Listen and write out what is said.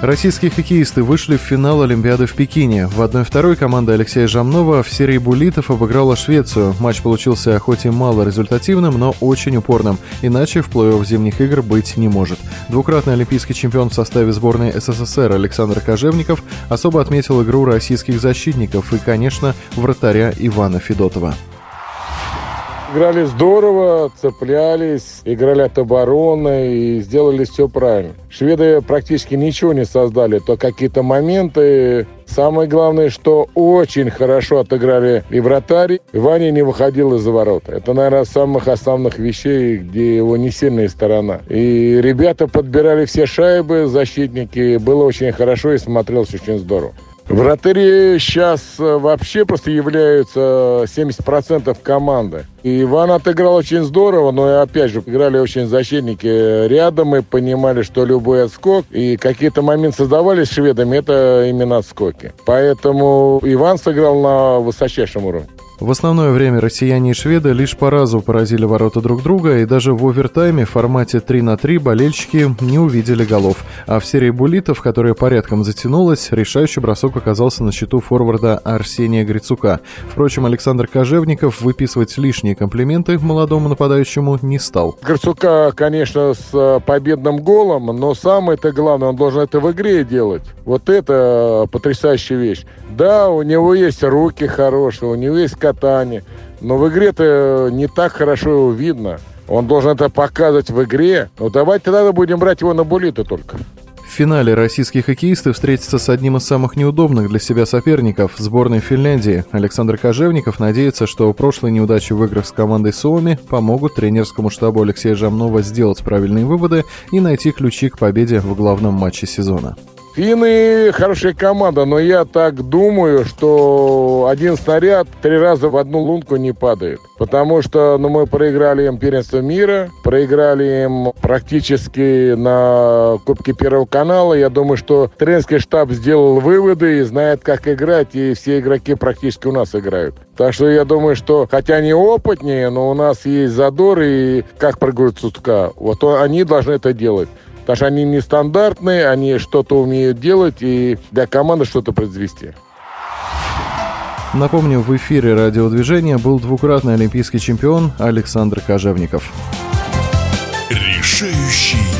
Российские хоккеисты вышли в финал Олимпиады в Пекине. В 1-2 команда Алексея Жамнова в серии буллитов обыграла Швецию. Матч получился хоть и мало результативным, но очень упорным. Иначе в плей-офф зимних игр быть не может. Двукратный олимпийский чемпион в составе сборной СССР Александр Кожевников особо отметил игру российских защитников и, конечно, вратаря Ивана Федотова. Играли здорово, цеплялись, играли от обороны и сделали все правильно. Шведы практически ничего не создали, то какие-то моменты. Самое главное, что очень хорошо отыграли и вратарь. Ваня не выходил из-за ворот. Это, наверное, самых основных вещей, где его не сильная сторона. И ребята подбирали все шайбы, защитники. Было очень хорошо и смотрелось очень здорово. Вратари сейчас э, вообще просто являются 70% команды. И Иван отыграл очень здорово, но опять же играли очень защитники рядом и понимали, что любой отскок и какие-то моменты создавались шведами, это именно отскоки. Поэтому Иван сыграл на высочайшем уровне. В основное время россияне и шведы лишь по разу поразили ворота друг друга, и даже в овертайме в формате 3 на 3 болельщики не увидели голов. А в серии буллитов, которая порядком затянулась, решающий бросок оказался на счету форварда Арсения Грицука. Впрочем, Александр Кожевников выписывать лишние комплименты молодому нападающему не стал. Грицука, конечно, с победным голом, но самое-то главное, он должен это в игре делать. Вот это потрясающая вещь. Да, у него есть руки хорошие, у него есть катание, но в игре-то не так хорошо его видно. Он должен это показывать в игре. Ну, давайте тогда будем брать его на булиты только. В финале российские хоккеисты встретятся с одним из самых неудобных для себя соперников – сборной Финляндии. Александр Кожевников надеется, что прошлые неудачи в играх с командой Суоми помогут тренерскому штабу Алексея Жамнова сделать правильные выводы и найти ключи к победе в главном матче сезона. Финны хорошая команда, но я так думаю, что один снаряд три раза в одну лунку не падает. Потому что ну, мы проиграли им первенство мира, проиграли им практически на Кубке Первого канала. Я думаю, что тренерский штаб сделал выводы и знает, как играть, и все игроки практически у нас играют. Так что я думаю, что хотя они опытнее, но у нас есть задор, и как прыгают сутка, вот они должны это делать. Потому что они нестандартные, они что-то умеют делать и для команды что-то произвести. Напомню, в эфире радиодвижения был двукратный олимпийский чемпион Александр Кожевников. Решающий